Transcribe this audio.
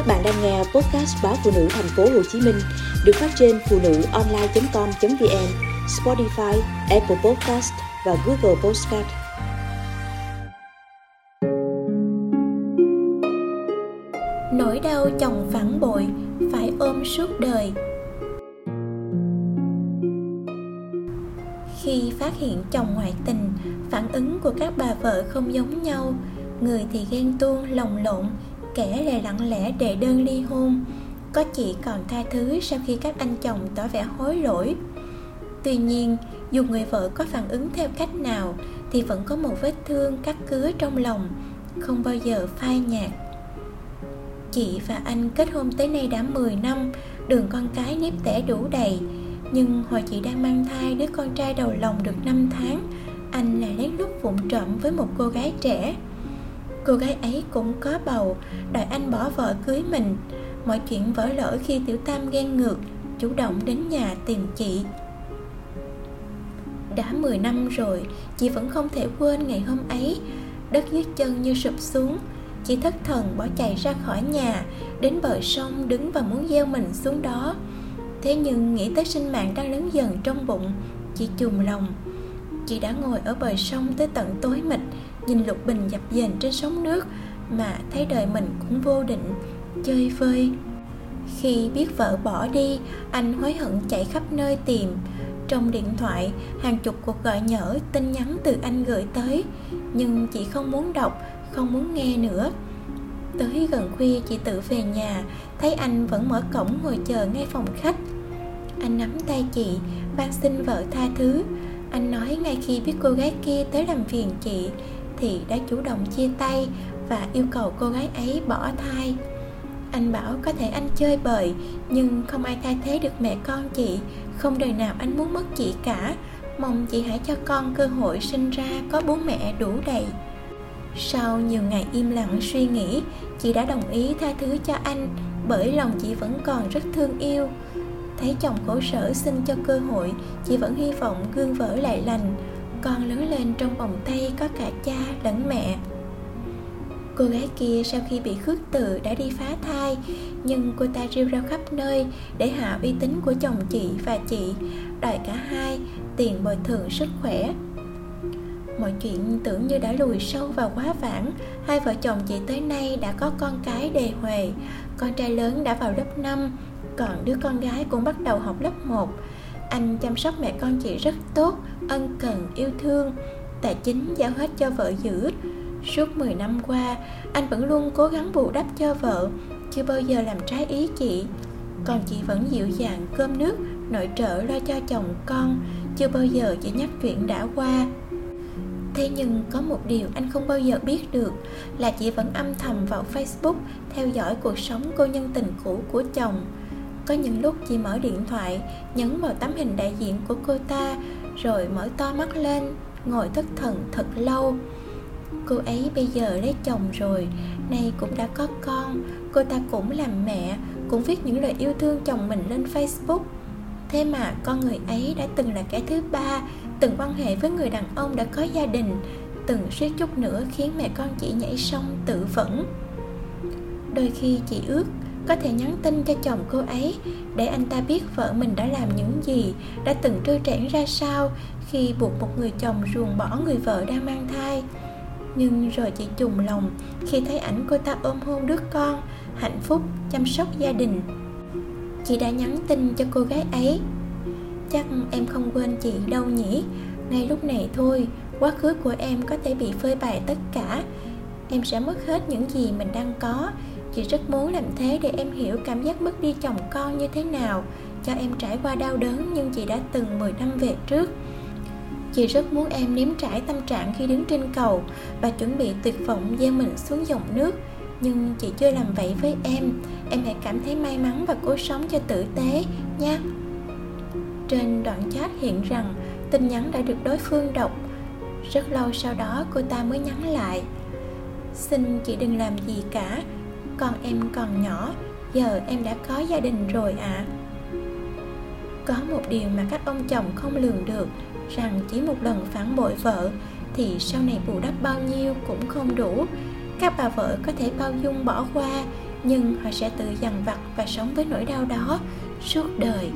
Các bạn đang nghe podcast báo phụ nữ thành phố Hồ Chí Minh được phát trên phụ nữ online.com.vn, Spotify, Apple Podcast và Google Podcast. Nỗi đau chồng phản bội phải ôm suốt đời. Khi phát hiện chồng ngoại tình, phản ứng của các bà vợ không giống nhau, người thì ghen tuông lồng lộn kẻ lại lặng lẽ đệ đơn ly hôn. Có chị còn tha thứ sau khi các anh chồng tỏ vẻ hối lỗi. Tuy nhiên, dù người vợ có phản ứng theo cách nào, thì vẫn có một vết thương cắt cứa trong lòng, không bao giờ phai nhạt. Chị và anh kết hôn tới nay đã 10 năm, đường con cái nếp tẻ đủ đầy. Nhưng hồi chị đang mang thai đứa con trai đầu lòng được 5 tháng, anh lại lén lút vụng trộm với một cô gái trẻ cô gái ấy cũng có bầu. Đòi anh bỏ vợ cưới mình, mọi chuyện vỡ lỡ khi tiểu tam ghen ngược, chủ động đến nhà tìm chị. Đã 10 năm rồi, chị vẫn không thể quên ngày hôm ấy. Đất dưới chân như sụp xuống, chị thất thần bỏ chạy ra khỏi nhà, đến bờ sông đứng và muốn gieo mình xuống đó. Thế nhưng nghĩ tới sinh mạng đang lớn dần trong bụng, chị chùm lòng. Chị đã ngồi ở bờ sông tới tận tối mịt nhìn lục bình dập dềnh trên sóng nước mà thấy đời mình cũng vô định, chơi vơi. Khi biết vợ bỏ đi, anh hối hận chạy khắp nơi tìm. Trong điện thoại, hàng chục cuộc gọi nhỡ, tin nhắn từ anh gửi tới, nhưng chị không muốn đọc, không muốn nghe nữa. Tới gần khuya, chị tự về nhà, thấy anh vẫn mở cổng ngồi chờ ngay phòng khách. Anh nắm tay chị van xin vợ tha thứ. Anh nói ngay khi biết cô gái kia tới làm phiền chị thì đã chủ động chia tay và yêu cầu cô gái ấy bỏ thai. Anh bảo có thể anh chơi bời, nhưng không ai thay thế được mẹ con chị. Không đời nào anh muốn mất chị cả. Mong chị hãy cho con cơ hội sinh ra có bố mẹ đủ đầy. Sau nhiều ngày im lặng suy nghĩ, chị đã đồng ý tha thứ cho anh, bởi lòng chị vẫn còn rất thương yêu. Thấy chồng khổ sở xin cho cơ hội, chị vẫn hy vọng gương vỡ lại lành con lớn lên trong vòng tay có cả cha lẫn mẹ. Cô gái kia sau khi bị khước từ đã đi phá thai, nhưng cô ta rêu rao khắp nơi để hạ uy tín của chồng chị và chị, đòi cả hai tiền bồi thường sức khỏe. Mọi chuyện tưởng như đã lùi sâu vào quá vãng, hai vợ chồng chị tới nay đã có con cái đề huề, con trai lớn đã vào lớp 5 còn đứa con gái cũng bắt đầu học lớp 1 anh chăm sóc mẹ con chị rất tốt ân cần yêu thương, tài chính giao hết cho vợ giữ. Suốt 10 năm qua, anh vẫn luôn cố gắng bù đắp cho vợ, chưa bao giờ làm trái ý chị. Còn chị vẫn dịu dàng cơm nước, nội trợ lo cho chồng con, chưa bao giờ chị nhắc chuyện đã qua. Thế nhưng có một điều anh không bao giờ biết được, là chị vẫn âm thầm vào facebook theo dõi cuộc sống cô nhân tình cũ của chồng. Có những lúc chị mở điện thoại, nhấn vào tấm hình đại diện của cô ta rồi mở to mắt lên, ngồi thất thần thật lâu. Cô ấy bây giờ lấy chồng rồi, nay cũng đã có con. Cô ta cũng làm mẹ, cũng viết những lời yêu thương chồng mình lên facebook. Thế mà con người ấy đã từng là kẻ thứ ba, từng quan hệ với người đàn ông đã có gia đình, từng suýt chút nữa khiến mẹ con chị nhảy sông tự vẫn đôi khi chị ước có thể nhắn tin cho chồng cô ấy, để anh ta biết vợ mình đã làm những gì, đã từng trơ trẽn ra sao khi buộc một người chồng ruồng bỏ người vợ đang mang thai. Nhưng rồi chị trùng lòng khi thấy ảnh cô ta ôm hôn đứa con, hạnh phúc, chăm sóc gia đình. Chị đã nhắn tin cho cô gái ấy. Chắc em không quên chị đâu nhỉ? Ngay lúc này thôi, quá khứ của em có thể bị phơi bày tất cả. Em sẽ mất hết những gì mình đang có chị rất muốn làm thế để em hiểu cảm giác mất đi chồng con như thế nào. Cho em trải qua đau đớn nhưng chị đã từng 10 năm về trước. Chị rất muốn em nếm trải tâm trạng khi đứng trên cầu và chuẩn bị tuyệt vọng gieo mình xuống dòng nước. Nhưng chị chưa làm vậy với em. Em hãy cảm thấy may mắn và cố sống cho tử tế nha trên đoạn chat hiện rằng tin nhắn đã được đối phương đọc. Rất lâu sau đó, cô ta mới nhắn lại. Xin chị đừng làm gì cả con em còn nhỏ, giờ em đã có gia đình rồi ạ à. có một điều mà các ông chồng không lường được, rằng chỉ một lần phản bội vợ, thì sau này bù đắp bao nhiêu cũng không đủ các bà vợ có thể bao dung bỏ qua, nhưng họ sẽ tự dằn vặt và sống với nỗi đau đó suốt đời